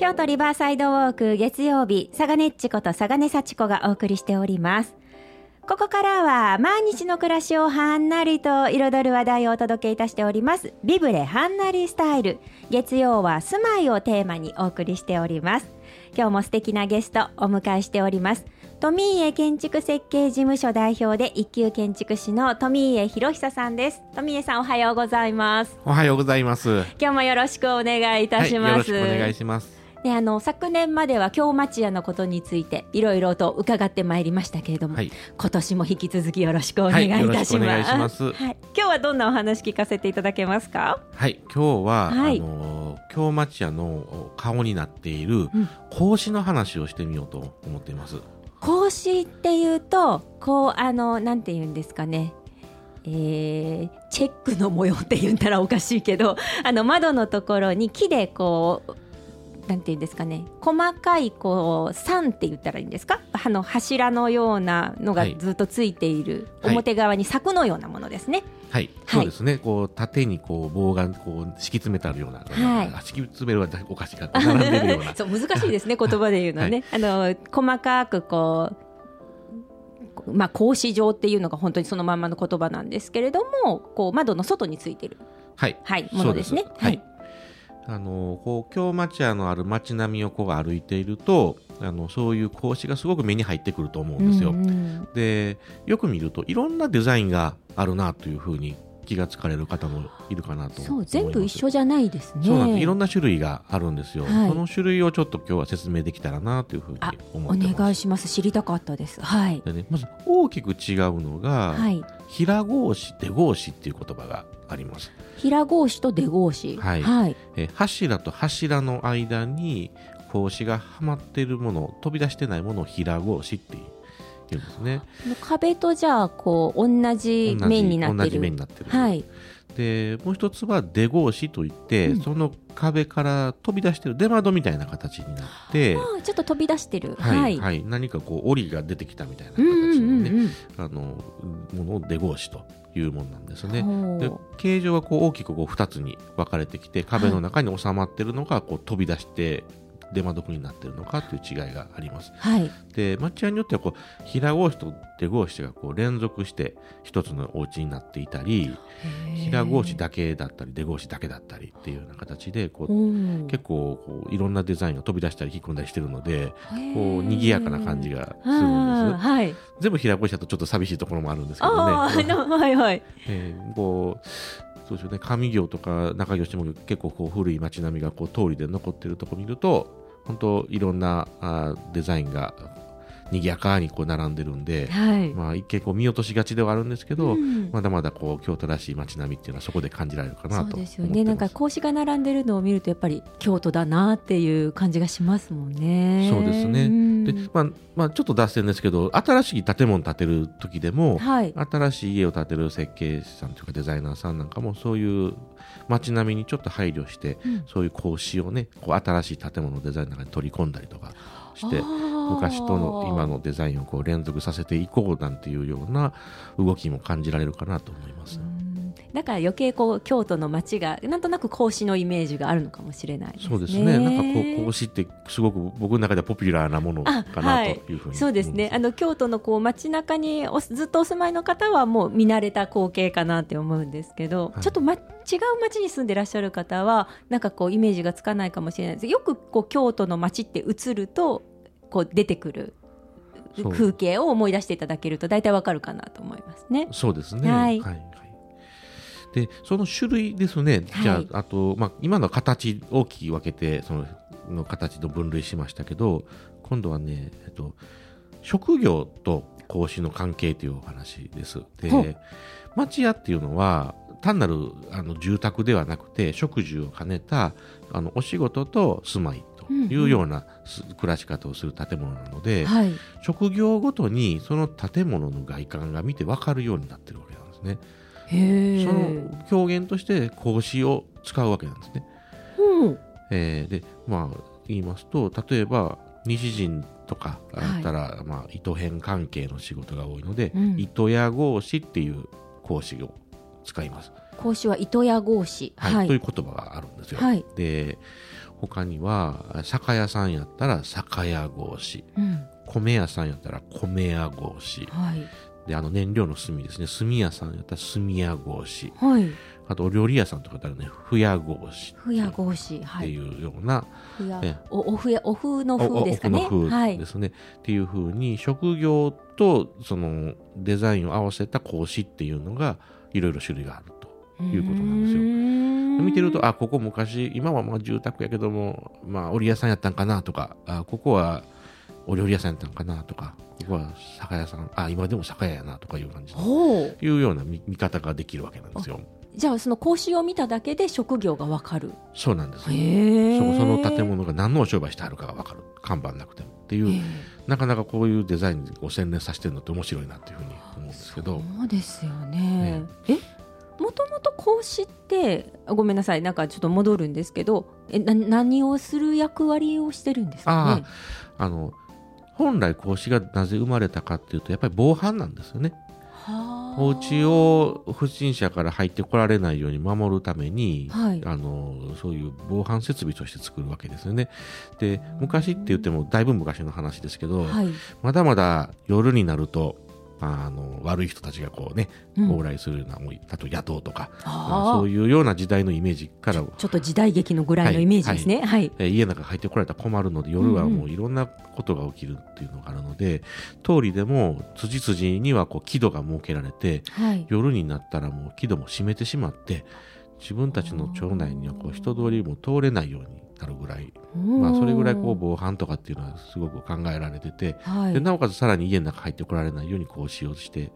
京都リバーサイドウォーク月曜日、サガネッチことサガネサチコがお送りしております。ここからは毎日の暮らしをはんなりと彩る話題をお届けいたしております。ビブレはんなりスタイル。月曜は住まいをテーマにお送りしております。今日も素敵なゲストお迎えしております。富家建築設計事務所代表で一級建築士の富家博久さんです。富家さんおはようございます。おはようございます。今日もよろしくお願いいたします。はい、よろしくお願いします。ね、あの昨年までは京町屋のことについていろいろと伺ってまいりましたけれども、はい、今年も引き続きよろしくお願いいたします。はい、今日はどんなお話聞かせていただけますか？はい、今日は、はい、あの京町屋の顔になっている格子の話をしてみようと思っています。うん、格子っていうと、こうあのなんて言うんですかね。えー、チェックの模様って言ったらおかしいけどあの窓のところに木でこうなんていうんですかね細かいこう線って言ったらいいんですか？あの柱のようなのがずっとついている、はい、表側に柵のようなものですね。はい、はい、そうですね。こう縦にこう棒がこう敷き詰めてあるような、はい、敷き詰めるはおかしいか並んでるような。そう難しいですね 言葉で言うのね。はい、あの細かくこう。まあ、格子状っていうのが本当にそのままの言葉なんですけれどもこう窓の外についてる、はいはい、ものですね。はいあのこう京町屋のある街並みをこう歩いているとあのそういう格子がすごく目に入ってくると思うんですよ。うんうん、でよく見るといろんなデザインがあるなというふうに気がつかれる方もいるかなとそう全部一緒じゃないですね。そうなんです。いろんな種類があるんですよ、はい、その種類をちょっと今日は説明できたらなというふうに思ってお願いします。知りたかったです。はい。で、ね、まず大きく違うのが、はい、平格子出格子っていう言葉があります。平格子と出格子。はい、はい、え柱と柱の間に格子がはまっているもの飛び出してないものを平格子っていうですね、壁とじゃあこう同じ面になってる。同じ面になってる、はい、でもう一つは出格子といって、うん、その壁から飛び出してる出窓みたいな形になってちょっと飛び出してる。はい、はい、はい、何かこう檻が出てきたみたいな形のね、うんうんうん、あのものを出格子というものなんですね。で形状はこう大きくこう2つに分かれてきて壁の中に収まってるのがこう飛び出して出窓になっているのかという違いがあります。はい、で町屋によってはこう平格子と出格子がこう連続して一つのお家になっていたり平格子だけだったり出格子だけだったりっていうような形でこう結構こういろんなデザインが飛び出したり引っ込んだりしてるのでこう賑やかな感じがするんです、はい、全部平格子だとちょっと寂しいところもあるんですけどね。はいはいえー、こうそうですよね。上行とか中行しても結構こう古い街並みがこう通りで残っているところ見ると本当いろんなあデザインが賑やかにこう並んでるんで、はい、まあ一見こう見落としがちではあるんですけど、うん、まだまだこう京都らしい街並みっていうのはそこで感じられるかなとそうですよね。なんか格子が並んでるのを見るとやっぱり京都だなっていう感じがしますもんね。そうですね、うん、でまあまあちょっと脱線ですけど新しい建物建てる時でも、はい、新しい家を建てる設計士さんというかデザイナーさんなんかもそういう街並みにちょっと配慮して、うん、そういう格子をねこう新しい建物のデザインの中に取り込んだりとかして昔との今のデザインをこう連続させていこうなんていうような動きも感じられるかなと思います。だから余計こう京都の街がなんとなく格子のイメージがあるのかもしれないですね。そうですね。なんかこう格子ってすごく僕の中ではポピュラーなものかなというふうに、はい、そうですね。あの京都のこう街中にずっとお住まいの方はもう見慣れた光景かなって思うんですけど、はい、ちょっと、ま、違う街に住んでらっしゃる方はなんかこうイメージがつかないかもしれないですよくこう京都の街って映るとこう出てくる風景を思い出していただけると大体わかるかなと思いますね。そうですね。はい。はい、で、その種類ですね。じゃあ、はい、あと、まあ、今の形大きく分けて、その、の形の分類しましたけど、今度はね、えっと、職業と格子の関係というお話です。で、町屋っていうのは、単なるあの住宅ではなくて、食事を兼ねたあのお仕事と住まいというような暮らし方をする建物なので、はい、職業ごとにその建物の外観が見て分かるようになってるわけなんですね。その表現として格子を使うわけなんですね。うんえー、でまあ言いますと例えば西陣とかだったら、はい、まあ、糸編関係の仕事が多いので、うん、糸屋格子っていう格子を使います。格子は糸屋格子、はい、はい、という言葉があるんですよ。はい、で他には酒屋さんやったら酒屋格子うん。米屋さんやったら米屋格子はいであの燃料の炭ですね。炭屋さんやったら炭屋格子。はい。あとお料理屋さんとかだったらね。ふや格子ふや格子はい。っていうような、ふやえおおふやお風のお風ですかね。お奥のはい。風ですね、っていうふうに職業とそのデザインを合わせた格子っていうのがいろいろ種類があると。いうことなんですよ。よ見てるとあここ昔今はまあ住宅やけどもまあ織屋さんやったんかなとかあここはお料理屋さんやったんかなとかここは酒屋さんあ今でも酒屋やなとかいう感じいうような見見方ができるわけなんですよ。じゃあその格子を見ただけで職業がわかる。そうなんです。そその建物が何のお商売してあるかが分かる。看板なくてもっていう、え。なかなかこういうデザインにこう洗練させてるのって面白いなっていうふうに思うんですけど。そうですよね。え、もともと格子ってあごめんなさいなんかちょっと戻るんですけど、えな何をする役割をしてるんですかね？あの本来格子がなぜ生まれたかっていうとやっぱり防犯なんですよね。はあお家を不審者から入ってこられないように守るために、はい。あのそういう防犯設備として作るわけですよね。で昔って言ってもだいぶ昔の話ですけど、はい。まだまだ夜になるとあの悪い人たちがこうねうん往来するような、もうあと野党とかそういうような時代のイメージからちょっと時代劇のぐらいのイメージですね。はい。えー家の中入ってこられたら困るので夜はもういろんなことが起きるっていうのがあるので、通りでも辻々にはこう木戸が設けられてはい。夜になったらもう木戸も閉めてしまって自分たちの町内にはこう人通りも通れないようになるぐらい、まあ、それぐらいこう防犯とかっていうのはすごく考えられてて、はい。でなおかつさらに家の中入ってこられないようにこう使用して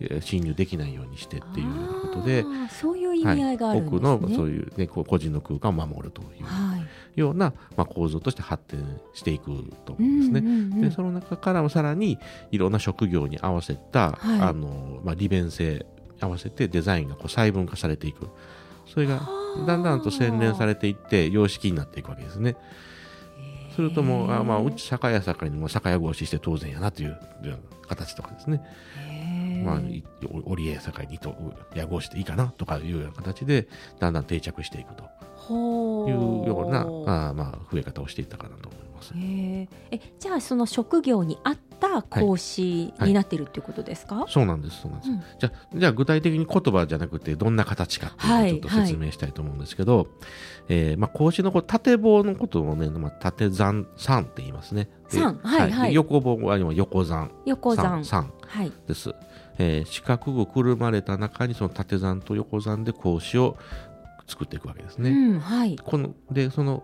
えー侵入できないようにしてっていうようなことでそういう意味合いがあるんですね。奥のそういう、ね、こう個人の空間を守るというはい。ような、まあ、構造として発展していくと思うんですね。うんうんうんでその中からもさらにいろんな職業に合わせた、はいあのまあ、利便性合わせてデザインがこう細分化されていくそれがだんだんと洗練されていって様式になっていくわけですね。するともうあ、まあ、うち酒屋酒にも酒屋合しして当然やなというような形とかですね、まあ、い織江酒にと屋合していいかなとかいうような形でだんだん定着していくと。ほいうようなあ、まあ、増え方をしていったかなと思います。えじゃあその職業に合った講師になってるっていうことですか、そうなんです、そうなんです。うん。じゃあ、じゃあ具体的に言葉じゃなくて、どんな形かっていうのをちょっと説明したいと思うんですけど、えーまあ、格子のこう縦棒のことをね、まあ、縦山、山って言いますね。で山はいはい。で横棒は今横山、横山。山はい。です。えー四角くくるまれた中にその縦山と横山で格子を作っていくわけですね。うんはい、このでその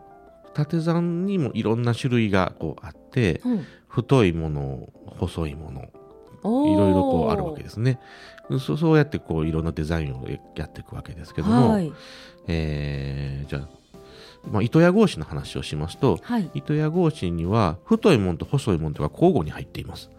縦山にもいろんな種類がこうあってうん、太いもの細いものいろいろこうあるわけですね。そそうやってこういろんなデザインをやっていくわけですけども、はい。えーじゃあ、まあ、糸屋格子の話をしますと、はい。糸屋格子には太いものと細いものとが交互に入っています。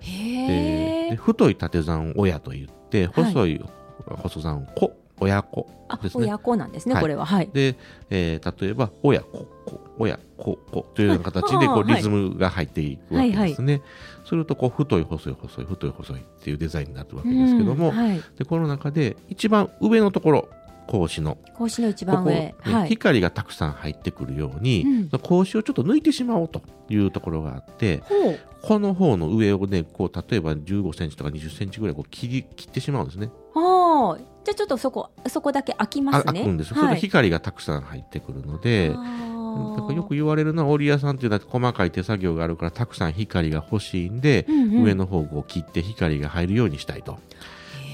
でへえで太い縦山を親と言って、細い細山を子、親子あですね。親子なんですね、はい。これは。はい。で、えー例えば、親子、子、親子、子というような形でこうはい。リズムが入っていくわけですね。すると、こう、太い、細い、細い、太い、細いっていうデザインになるわけですけども、うんはい、でこの中で一番上のところ、格子の、格子の一ここ、番上ねはい。光がたくさん入ってくるように、うん。格子をちょっと抜いてしまおうというところがあって、この方の上をね、こう、例えば15センチとか20センチぐらいこう切り切ってしまうんですね。ああじゃあちょっとそこそこだけ開きまあすね。開くんです。はい。光がたくさん入ってくるので、あー。なんかよく言われるのは、織屋さんっていうのは細かい手作業があるから、たくさん光が欲しいんで、うんうん。上の方を切って光が入るようにしたいと。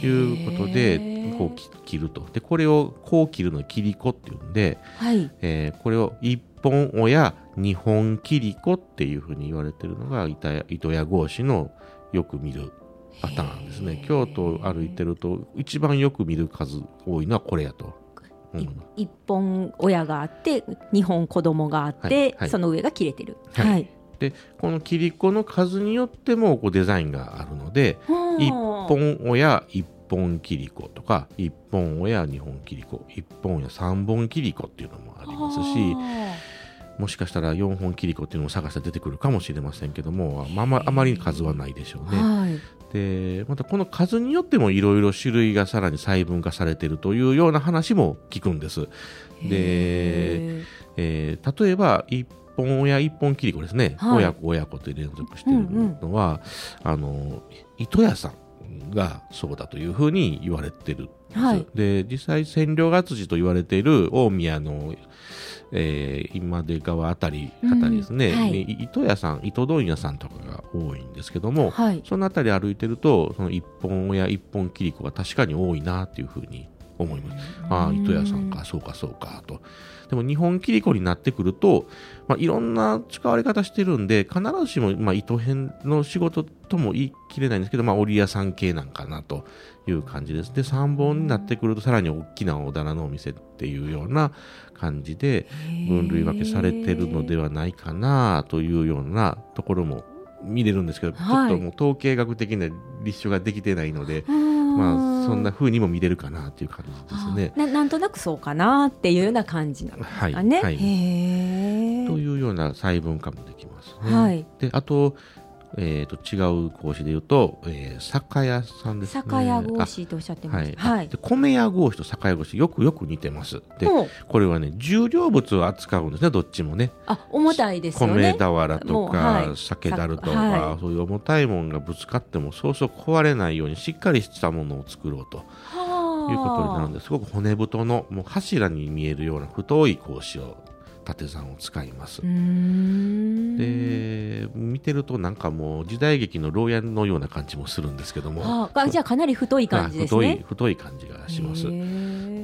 いうことで、こうき切ると。で、これをこう切るのを切り子っていうんで、はい。えーこれを一本親、二本切り子っていうふうに言われてるのが、糸や糸や格子のよく見るパターンですね。京都を歩いてると、一番よく見る数多いのはこれやと。うん。本親があって二本子供があって、はいはい。その上が切れてる。はい。はい、で、この切り子の数によってもこうデザインがあるので、一本親一本切り子とか一本親二本切り子一本親三本切り子っていうのもありますしもしかしたら四本切り子っていうのを探して出てくるかもしれませんけども、まあ、あまり数はないでしょうね。はいでまたこの数によってもいろいろ種類がさらに細分化されているというような話も聞くんです。で、へえー例えば一本親一本切り子ですね、はい。親子親子と連続しているのは、あの糸屋さんがそうだというふうに言われてるんです、はい。で実際千両が辻と言われている大宮の、えー今出川あたりあたりですね、うんはいに糸屋さん糸問屋さんとかが多いんですけども、はい。そのあたり歩いてるとその一本親一本切り子が確かに多いなっていうふうに思います。ああ糸屋さんかそうかそうかと。でも日本切り子になってくると、まあ、いろんな使われ方してるんで必ずしも、まあ、糸編の仕事とも言い切れないんですけど、まあ、織屋さん系なんかなという感じです。で3本になってくるとさらに大きなお棚のお店っていうような感じで分類分けされてるのではないかなというようなところも見れるんですけど、はいちょっともう統計学的な立証ができてないので、ままあ、そんな風にも見れるかなという感じですね。ななんとなくそうかなっていうような感じなんですはい、かね。はいへえ。というような細分化もできますね。はいであと,、えー、と違う格子で言うと、えー酒屋さんですね。酒屋格子とおっしゃってあはいます。はい。で米屋格子と酒屋格子よくよく似てます。でこれはね重量物を扱うんですねどっちもね。あ重たいですよ米ね。俵とか、はい酒樽とか、はそういう重たいものがぶつかってもそうそう壊れないようにしっかりしたものを作ろうとはあいうことになるんですごく骨太のもう柱に見えるような太い格子を縦算を使います。で見てるとなんかもう時代劇の牢屋のような感じもするんですけども。はあ、あじゃあかなり太い感じですまあね。太い太い感じがします。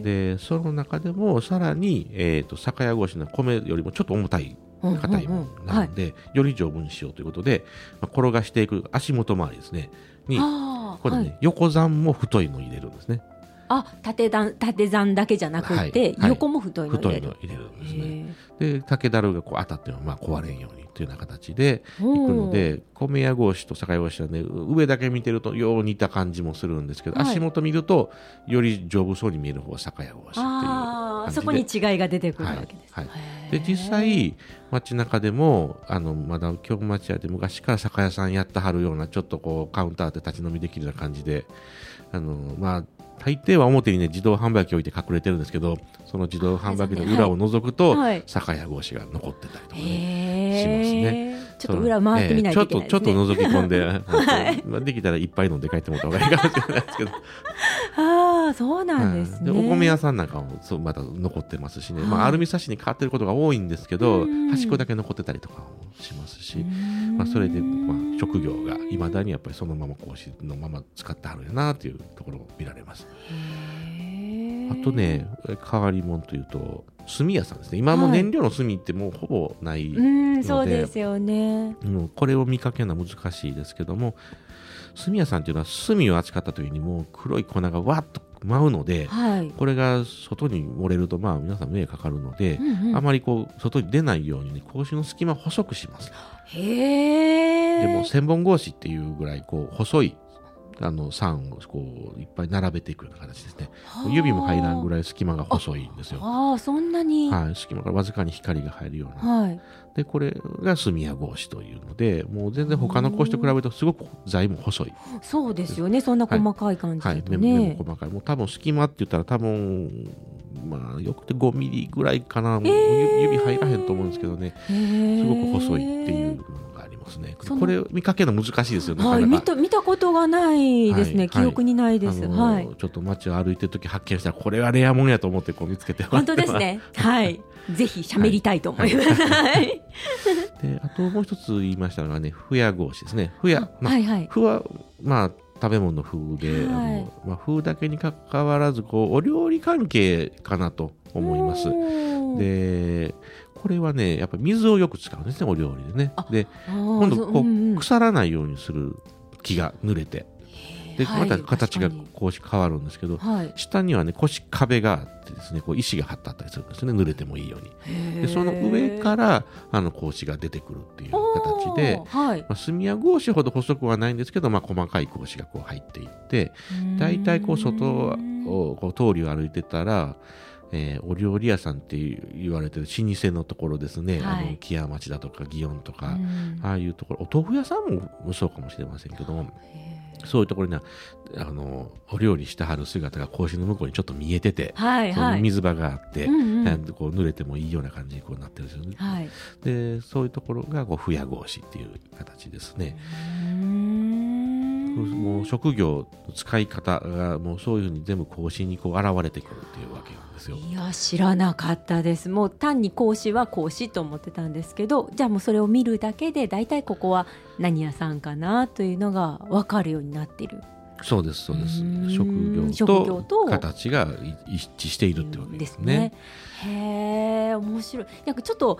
でその中でもさらに、えー、と酒屋越しの米よりもちょっと重たい硬いものなので、より丈夫にしようということで、まあ、転がしていく足元周りですねにあこれね、はい、横算も太いのを入れるんですねあ縦段縦算だけじゃなくて、横も太いの太い入れる。のを入れるんですへねーで竹だるがこう当たってもまあ壊れんようにというような形でいくおので米屋格子と酒屋格子はね上だけ見てるとよう似た感じもするんですけど、はい。足元見るとより丈夫そうに見える方が酒屋格子っていうそこに違いが出てくるわけです、はいはへーで実際街中でもあのまだ京町屋で昔から酒屋さんやってはるようなちょっとこうカウンターで立ち飲みできるような感じであのまあ大抵は表にね自動販売機置いて隠れてるんですけどその自動販売機の裏を覗くと、はい。酒屋格子が残ってたりとかね、へしますねちょっと裏回ってみないといけないですね、ええちょっとちょっと覗き込んで、まあできたら一杯飲んで帰ってもらった方がいいかもしれない。ですけどああそうなんですね、はい。でお米屋さんなんかもそうまだ残ってますしね、まあ、はいアルミサッシに変わってることが多いんですけどうん。端っこだけ残ってたりとかもしますし、ままあ、それで、まあ、職業がいまだにやっぱりそのまま格子のまま使ってはるよなというところを見られますあとね変わり者というと炭屋さんですね。今もう燃料の炭ってもうほぼない、うんそうですよね。もうこれを見かけるのは難しいですけども炭屋さんっていうのは炭を扱った時にもう黒い粉がわっと舞うのではい、これが外に漏れるとまあ皆さん迷惑かかるので、うんうんあまりこう外に出ないようにね格子の隙間を細くします。へえでも千本格子っていうぐらいこう細いあの線をこういっぱい並べていくような形ですね。指も入らんぐいらい隙間が細いんですよ。ああそんなに？はい、隙間からわずかに光が入るような。はい。でこれが炭屋格子というのでもう全然他の格子と比べるとすごく材も細い。そうですよね。そんな細かい感じはい、だと目も細かい。もう多分隙間って言ったら多分、まあ、よくて5ミリぐらいかな。もうー指入らへんと思うんですけどね。すすごく細いっていうますね。これ見かけるの難しいですよね。はい、見た見たことがないですね、はい記憶にないです。あのはい。ちょっと街を歩いてるとき発見したら、これはレアもんやと思ってこう見つけて本当です。ね。はい。ぜひ喋りたいと思います。はい。で、あともう一つ言いましたのがね、ふや格子ですね。ふや、まあはいはい。ふは、まあ、食べ物の風で、あはいのまあ、風だけにかかわらず、こう、お料理関係かなと思います。で、でこれはねやっぱり水をよく使うんですねお料理でね。あで今今度こう、腐らないようにする木が濡れて。で、また形がこうし変わるんですけど、はい、下にはね腰壁があってですねこう石が張ってあったりするんですね濡れてもいいように。でその上からあの格子が出てくるっていう形で、はい、まあ、炭屋格子ほど細くはないんですけど、まあ、細かい格子がこう入っていって大体こう外をこう通りを歩いてたらえー、お料理屋さんって言われてる老舗のところですね、はい、あの木屋町だとか祇園とか、ああいうところ。お豆腐屋さんもそうかもしれませんけども。そういうところにはあのお料理してはる姿が格子の向こうにちょっと見えてて、はいはい。その水場があって、うんうん。こう濡れてもいいような感じにこうなってるんですよね。はい。でそういうところがこうふや格子っていう形ですね。うー。んもう職業の使い方がもうそういうふうに全部格子にこう現れてくるっていうわけなんですよ。いや知らなかったですもう単に講師は講師と思ってたんですけどじゃあもうそれを見るだけで大体ここは何屋さんかなというのが分かるようになってるそうですそうです職職業業とと形が一致しているってわけでですすねね。。へえ面白いなんかちょっと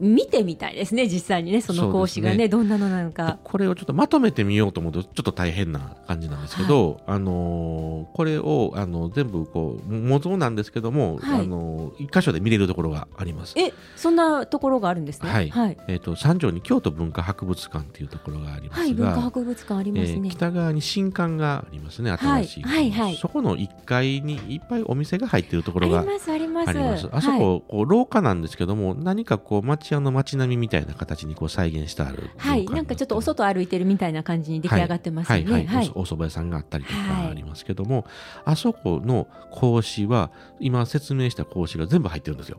見てみたいですね実際にねその講師がねねどんなのなのか。これをちょっとまとめてみようと思うとちょっと大変な感じなんですけど、あのーこれをあの全部こう模造なんですけども、はいあのー一箇所で見れるところがあります。えそんなところがあるんですね？はいはい、えっ、と三条に京都文化博物館っていうところがありますが、はい文化博物館ありますね。えー北側に新館がありますねはい新しい、はいはいそこの1階にいっぱいお店が入ってるところがありますあります。ありますあそはいこ、こう廊下なんですけども何かこう町屋の街並みみたいな形にこう再現してあるはい、なんかちょっとお外歩いてるみたいな感じに出来上がってますよね。はいはいはいおお蕎麦屋さんがあったりとはいかありますけども、あそこの格子は今説明した格子が全部入ってるんですよ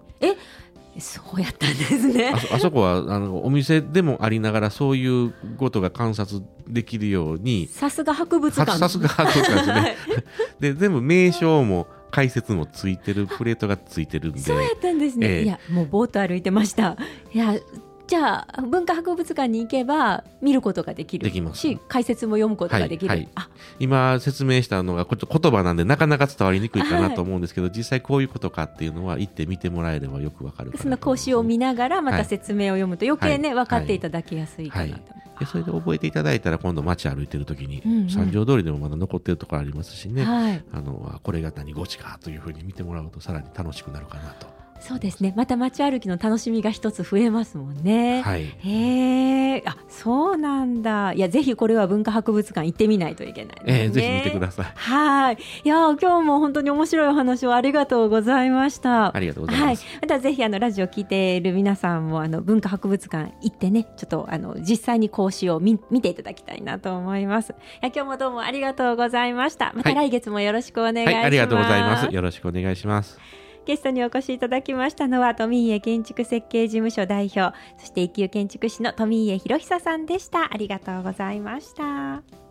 そうやったんですねあ。そこはあのお店でもありながらそういうことが観察できるようにさすが博物館。ささすが博物館ですねで全部名称も解説もついてるプレートがついてるんで そうやったんですね。ええいや、もうぼーっと歩いてました。いや、じゃあ文化博物館に行けば見ることができる。できます。し、解説も読むことができる。はいはい。あ、今説明したのがこ言葉なんでなかなか伝わりにくいかなと思うんですけど、実際こういうことかっていうのは行ってみてもらえればよくわかるその講師を見ながらまた説明を読むと余計ね、はい。分かっていただきやすいかなと。でそれで覚えていただいたら今度街歩いてる時に、うんうん。三条通りでもまだ残ってるところありますしね、はい。あのあこれが何語地かというふうに見てもらうとさらに楽しくなるかなと。そうですね。また街歩きの楽しみが一つ増えますもんね。はいへえ、あ、そうなんだ。いや、ぜひこれは文化博物館行ってみないといけないですね。えーぜひ見てください。はい。いやー、今日も本当に面白いお話をありがとうございました。ありがとうございます。はい、またぜひあのラジオ聞いている皆さんもあの文化博物館行ってねちょっとあの実際に講師を見見ていただきたいなと思いますいや今日もどうもありがとうございましたまたはい来月もよろしくお願いします、はい、ありがとうございます。よろしくお願いします。ゲストにお越しいただきましたのは富家建築設計事務所代表そして一級建築士の富家博久さんでした。ありがとうございました。